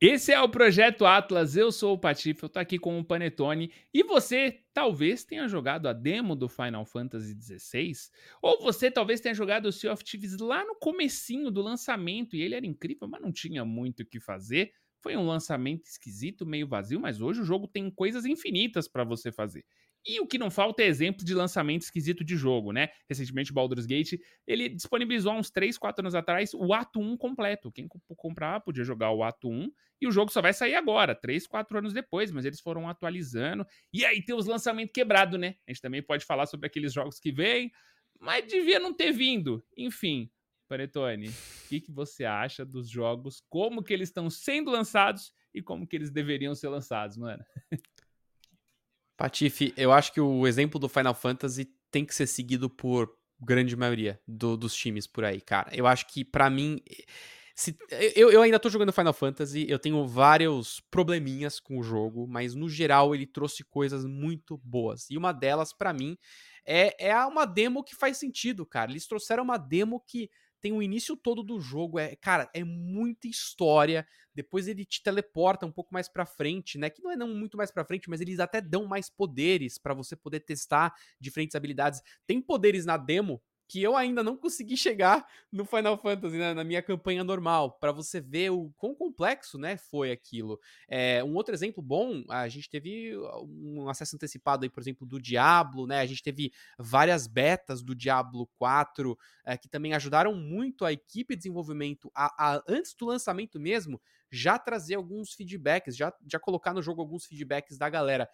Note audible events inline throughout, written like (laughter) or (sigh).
Esse é o Projeto Atlas, eu sou o Patife, eu tô aqui com o Panetone e você talvez tenha jogado a demo do Final Fantasy XVI ou você talvez tenha jogado o Sea of Thieves lá no comecinho do lançamento e ele era incrível, mas não tinha muito o que fazer. Foi um lançamento esquisito, meio vazio, mas hoje o jogo tem coisas infinitas para você fazer. E o que não falta é exemplo de lançamento esquisito de jogo, né? Recentemente, Baldur's Gate, ele disponibilizou há uns 3, 4 anos atrás o ato 1 completo. Quem comprar podia jogar o ato 1 e o jogo só vai sair agora, 3, 4 anos depois, mas eles foram atualizando. E aí tem os lançamentos quebrados, né? A gente também pode falar sobre aqueles jogos que vêm, mas devia não ter vindo. Enfim, Panetone, o que, que você acha dos jogos, como que eles estão sendo lançados e como que eles deveriam ser lançados, mano? (laughs) Patife, eu acho que o exemplo do Final Fantasy tem que ser seguido por grande maioria do, dos times por aí, cara. Eu acho que, para mim. Se, eu, eu ainda tô jogando Final Fantasy, eu tenho vários probleminhas com o jogo, mas no geral ele trouxe coisas muito boas. E uma delas, para mim, é, é uma demo que faz sentido, cara. Eles trouxeram uma demo que tem o início todo do jogo, é, cara, é muita história. Depois ele te teleporta um pouco mais para frente, né? Que não é não muito mais para frente, mas eles até dão mais poderes para você poder testar diferentes habilidades. Tem poderes na demo que eu ainda não consegui chegar no Final Fantasy, né, na minha campanha normal, para você ver o quão complexo, né, foi aquilo. É, um outro exemplo bom, a gente teve um acesso antecipado aí, por exemplo, do Diablo, né, a gente teve várias betas do Diablo 4, é, que também ajudaram muito a equipe de desenvolvimento a, a, antes do lançamento mesmo, já trazer alguns feedbacks, já, já colocar no jogo alguns feedbacks da galera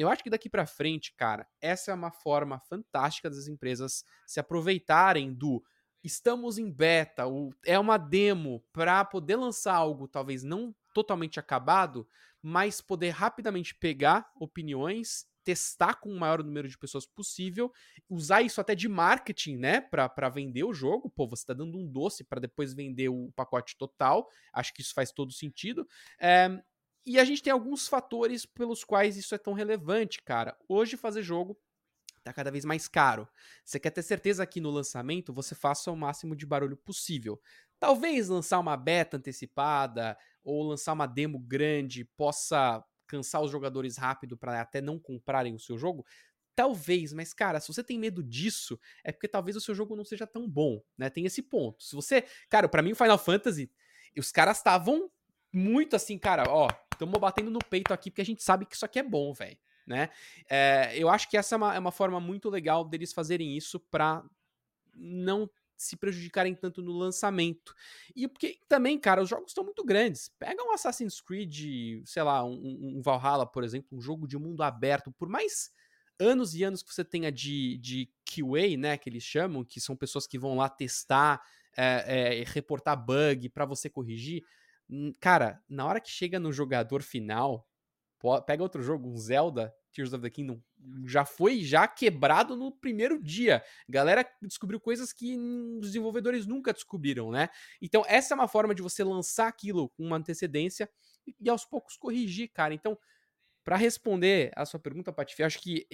eu acho que daqui para frente, cara, essa é uma forma fantástica das empresas se aproveitarem do estamos em beta, ou é uma demo para poder lançar algo talvez não totalmente acabado, mas poder rapidamente pegar opiniões, testar com o maior número de pessoas possível, usar isso até de marketing, né, para vender o jogo. Pô, você tá dando um doce para depois vender o pacote total. Acho que isso faz todo sentido. É, e a gente tem alguns fatores pelos quais isso é tão relevante, cara. Hoje fazer jogo tá cada vez mais caro. Você quer ter certeza que no lançamento você faça o máximo de barulho possível. Talvez lançar uma beta antecipada ou lançar uma demo grande possa cansar os jogadores rápido para até não comprarem o seu jogo. Talvez, mas cara, se você tem medo disso, é porque talvez o seu jogo não seja tão bom, né? Tem esse ponto. Se você, cara, para mim o Final Fantasy, os caras estavam muito assim, cara, ó, estamos batendo no peito aqui porque a gente sabe que isso aqui é bom, velho. Né? É, eu acho que essa é uma, é uma forma muito legal deles fazerem isso para não se prejudicarem tanto no lançamento. E porque também, cara, os jogos estão muito grandes. Pega um Assassin's Creed, sei lá, um, um, Valhalla, por exemplo, um jogo de mundo aberto, por mais anos e anos que você tenha de, de QA, né, que eles chamam, que são pessoas que vão lá testar, é, é, reportar bug para você corrigir. Cara, na hora que chega no jogador final, pega outro jogo, um Zelda, Tears of the Kingdom, já foi já quebrado no primeiro dia. Galera descobriu coisas que os desenvolvedores nunca descobriram, né? Então, essa é uma forma de você lançar aquilo com uma antecedência e aos poucos corrigir, cara. Então, para responder a sua pergunta, Patife, acho que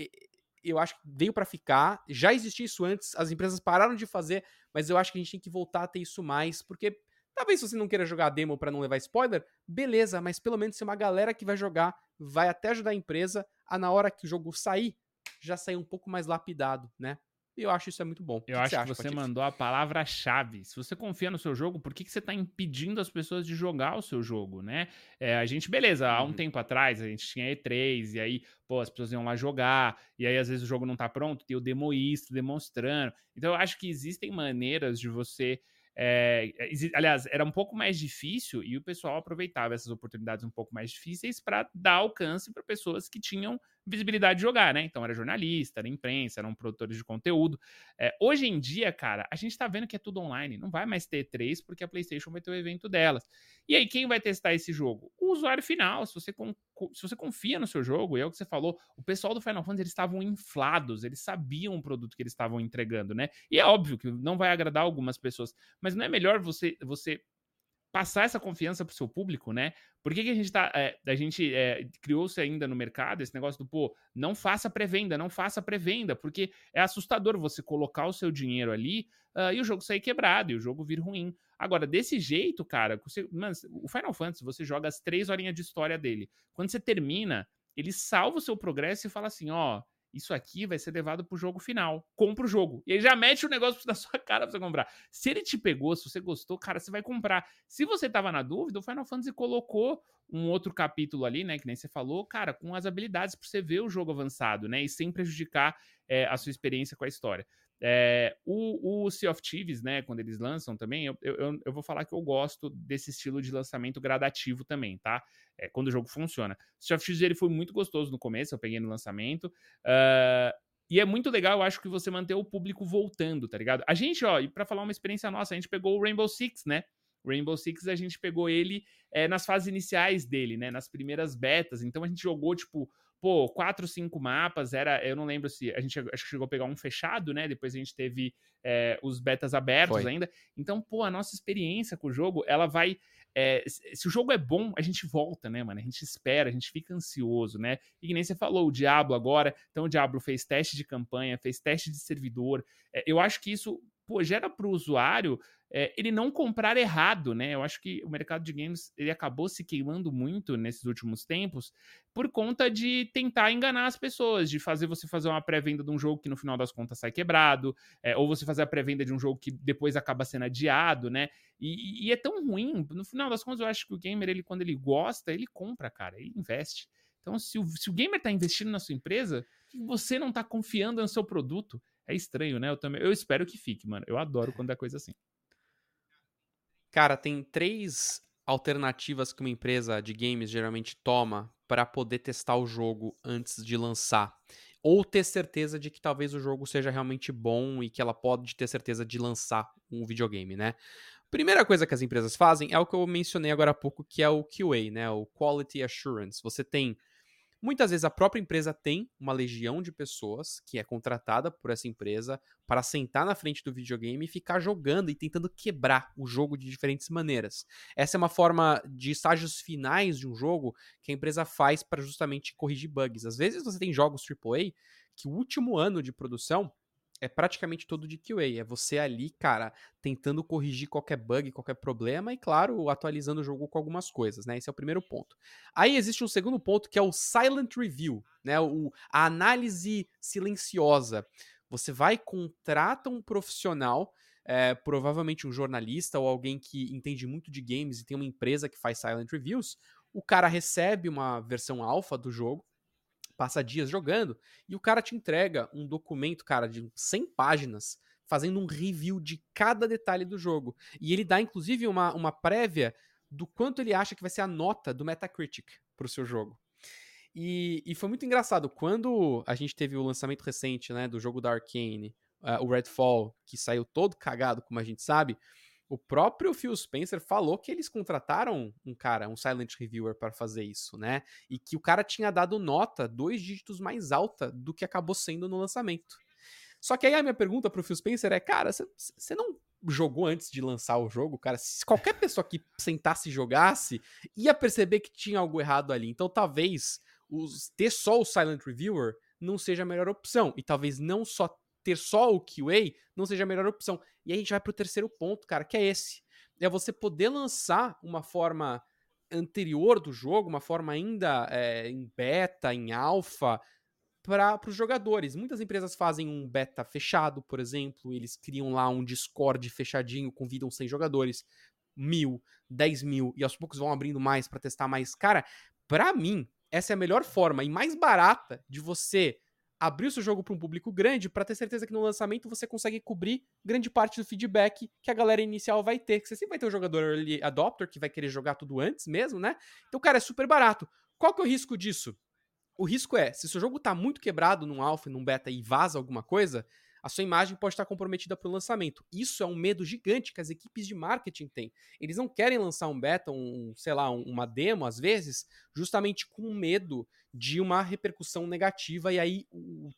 eu acho que veio para ficar. Já existia isso antes, as empresas pararam de fazer, mas eu acho que a gente tem que voltar a ter isso mais, porque Talvez se você não queira jogar demo para não levar spoiler, beleza, mas pelo menos se uma galera que vai jogar vai até ajudar a empresa a na hora que o jogo sair, já sair um pouco mais lapidado, né? E eu acho isso é muito bom. Eu acho que, que você mandou a palavra-chave. Se você confia no seu jogo, por que, que você está impedindo as pessoas de jogar o seu jogo, né? É, a gente, beleza, há um uhum. tempo atrás a gente tinha E3, e aí, pô, as pessoas iam lá jogar, e aí às vezes o jogo não tá pronto, tem o demoísta demonstrando. Então eu acho que existem maneiras de você é, aliás, era um pouco mais difícil e o pessoal aproveitava essas oportunidades um pouco mais difíceis para dar alcance para pessoas que tinham visibilidade de jogar, né? Então era jornalista, era imprensa, eram produtores de conteúdo. É, hoje em dia, cara, a gente tá vendo que é tudo online. Não vai mais ter três porque a PlayStation vai ter o evento delas. E aí, quem vai testar esse jogo? O usuário final. Se você, se você confia no seu jogo, e é o que você falou, o pessoal do Final Fantasy eles estavam inflados, eles sabiam o produto que eles estavam entregando, né? E é óbvio que não vai agradar algumas pessoas, mas não é melhor você, você passar essa confiança pro seu público, né? Por que, que a gente tá. É, a gente é, criou-se ainda no mercado esse negócio do, pô, não faça pré-venda, não faça pré-venda, porque é assustador você colocar o seu dinheiro ali uh, e o jogo sair quebrado e o jogo vir ruim. Agora, desse jeito, cara, você, mano, o Final Fantasy, você joga as três horinhas de história dele. Quando você termina, ele salva o seu progresso e fala assim: ó, isso aqui vai ser levado pro jogo final. Compra o jogo. E ele já mete o negócio (laughs) na sua cara pra você comprar. Se ele te pegou, se você gostou, cara, você vai comprar. Se você tava na dúvida, o Final Fantasy colocou um outro capítulo ali, né, que nem você falou, cara, com as habilidades para você ver o jogo avançado, né, e sem prejudicar é, a sua experiência com a história. É, o, o Sea of Thieves, né, quando eles lançam também, eu, eu, eu, vou falar que eu gosto desse estilo de lançamento gradativo também, tá? É, quando o jogo funciona. O Sea of Thieves ele foi muito gostoso no começo, eu peguei no lançamento. Uh, e é muito legal, eu acho, que você manter o público voltando, tá ligado? A gente, ó, e pra falar uma experiência nossa, a gente pegou o Rainbow Six, né? Rainbow Six, a gente pegou ele é, nas fases iniciais dele, né? Nas primeiras betas. Então a gente jogou, tipo, pô, quatro, cinco mapas, era, eu não lembro se a gente acho que chegou a pegar um fechado, né? Depois a gente teve é, os betas abertos Foi. ainda. Então, pô, a nossa experiência com o jogo, ela vai. É, se o jogo é bom, a gente volta, né, mano? A gente espera, a gente fica ansioso, né? E que nem você falou, o Diablo agora. Então, o Diablo fez teste de campanha, fez teste de servidor. É, eu acho que isso, pô, gera pro usuário é, ele não comprar errado, né? Eu acho que o mercado de games ele acabou se queimando muito nesses últimos tempos por conta de tentar enganar as pessoas, de fazer você fazer uma pré-venda de um jogo que no final das contas sai quebrado, é, ou você fazer a pré-venda de um jogo que depois acaba sendo adiado, né? E, e, é tão ruim. No final das contas, eu acho que o gamer, ele quando ele gosta, ele compra, cara, ele investe. Então, se o, se o gamer tá investindo na sua empresa, você não tá confiando no seu produto, é estranho, né? Eu também, eu espero que fique, mano. Eu adoro quando é coisa assim. Cara, tem três alternativas que uma empresa de games geralmente toma para poder testar o jogo antes de lançar. Ou ter certeza de que talvez o jogo seja realmente bom e que ela pode ter certeza de lançar um videogame, né? Primeira coisa que as empresas fazem é o que eu mencionei agora há pouco, que é o QA, né? O Quality Assurance. Você tem Muitas vezes a própria empresa tem uma legião de pessoas que é contratada por essa empresa para sentar na frente do videogame e ficar jogando e tentando quebrar o jogo de diferentes maneiras. Essa é uma forma de estágios finais de um jogo que a empresa faz para justamente corrigir bugs. Às vezes você tem jogos AAA que o último ano de produção é praticamente todo de QA. É você ali, cara, tentando corrigir qualquer bug, qualquer problema e, claro, atualizando o jogo com algumas coisas, né? Esse é o primeiro ponto. Aí existe um segundo ponto que é o silent review, né? O, a análise silenciosa. Você vai, contrata um profissional, é, provavelmente um jornalista ou alguém que entende muito de games e tem uma empresa que faz silent reviews. O cara recebe uma versão alfa do jogo passa dias jogando, e o cara te entrega um documento, cara, de 100 páginas, fazendo um review de cada detalhe do jogo. E ele dá, inclusive, uma, uma prévia do quanto ele acha que vai ser a nota do Metacritic pro seu jogo. E, e foi muito engraçado, quando a gente teve o lançamento recente, né, do jogo da Arkane, uh, o Redfall, que saiu todo cagado, como a gente sabe, o próprio Phil Spencer falou que eles contrataram um cara, um silent reviewer, para fazer isso, né? E que o cara tinha dado nota dois dígitos mais alta do que acabou sendo no lançamento. Só que aí a minha pergunta pro Phil Spencer é, cara, você não jogou antes de lançar o jogo, cara? Se qualquer pessoa que sentasse e jogasse, ia perceber que tinha algo errado ali. Então talvez os, ter só o silent reviewer não seja a melhor opção. E talvez não só ter só o QA não seja a melhor opção. E aí a gente vai pro terceiro ponto, cara, que é esse. É você poder lançar uma forma anterior do jogo, uma forma ainda é, em beta, em alfa, para os jogadores. Muitas empresas fazem um beta fechado, por exemplo, eles criam lá um Discord fechadinho, convidam 100 jogadores, mil, 10 mil, e aos poucos vão abrindo mais para testar mais. Cara, para mim, essa é a melhor forma e mais barata de você abrir o seu jogo para um público grande para ter certeza que no lançamento você consegue cobrir grande parte do feedback que a galera inicial vai ter. Que você sempre vai ter o jogador early adopter que vai querer jogar tudo antes mesmo, né? Então, cara, é super barato. Qual que é o risco disso? O risco é, se o seu jogo tá muito quebrado num alpha, num beta e vaza alguma coisa, a sua imagem pode estar comprometida para o lançamento. Isso é um medo gigante que as equipes de marketing têm. Eles não querem lançar um beta, um, sei lá, uma demo, às vezes, justamente com medo de uma repercussão negativa e aí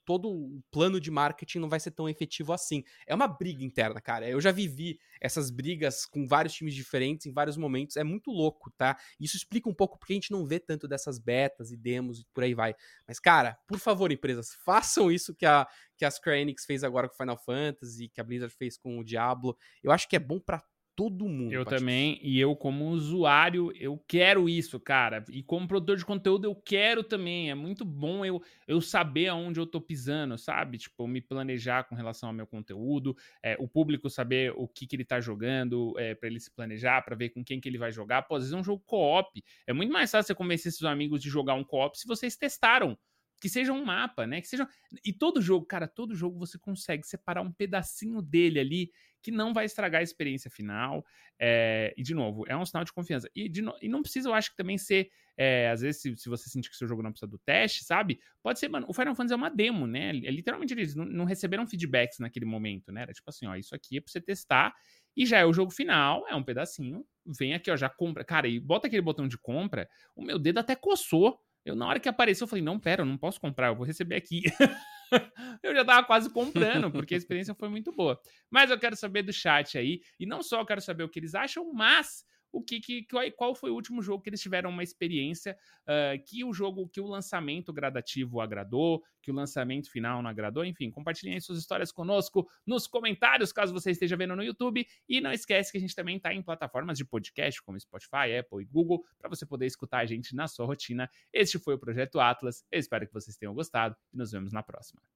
todo o plano de marketing não vai ser tão efetivo assim. É uma briga interna, cara. Eu já vivi essas brigas com vários times diferentes em vários momentos. É muito louco, tá? Isso explica um pouco porque a gente não vê tanto dessas betas e demos e por aí vai. Mas, cara, por favor, empresas, façam isso que a, que a Square Enix fez agora com Final Fantasy, que a Blizzard fez com o Diablo. Eu acho que é bom para todo mundo. Eu também, e eu como usuário, eu quero isso, cara. E como produtor de conteúdo, eu quero também. É muito bom eu, eu saber aonde eu tô pisando, sabe? Tipo, me planejar com relação ao meu conteúdo, é, o público saber o que, que ele tá jogando, é, para ele se planejar, para ver com quem que ele vai jogar. Pô, às vezes é um jogo co-op. É muito mais fácil você convencer seus amigos de jogar um co-op se vocês testaram que seja um mapa, né? Que seja e todo jogo, cara, todo jogo você consegue separar um pedacinho dele ali que não vai estragar a experiência final. É... e de novo, é um sinal de confiança. E, de no... e não precisa, eu acho que também ser, é... às vezes, se, se, você sentir que seu jogo não precisa do teste, sabe? Pode ser, mano. O Final Fantasy é uma demo, né? É, literalmente eles não, não receberam feedbacks naquele momento, né? Era tipo assim, ó, isso aqui é pra você testar. E já é o jogo final, é um pedacinho. Vem aqui, ó, já compra. Cara, e bota aquele botão de compra. O meu dedo até coçou eu, na hora que apareceu, eu falei, não, pera, eu não posso comprar, eu vou receber aqui. (laughs) eu já tava quase comprando, porque a experiência foi muito boa. Mas eu quero saber do chat aí, e não só eu quero saber o que eles acham, mas o que, que, qual foi o último jogo que eles tiveram uma experiência uh, que o jogo, que o lançamento gradativo agradou, que o lançamento final não agradou, enfim, compartilhem suas histórias conosco nos comentários, caso você esteja vendo no YouTube, e não esquece que a gente também está em plataformas de podcast como Spotify, Apple e Google, para você poder escutar a gente na sua rotina. Este foi o Projeto Atlas, eu espero que vocês tenham gostado e nos vemos na próxima.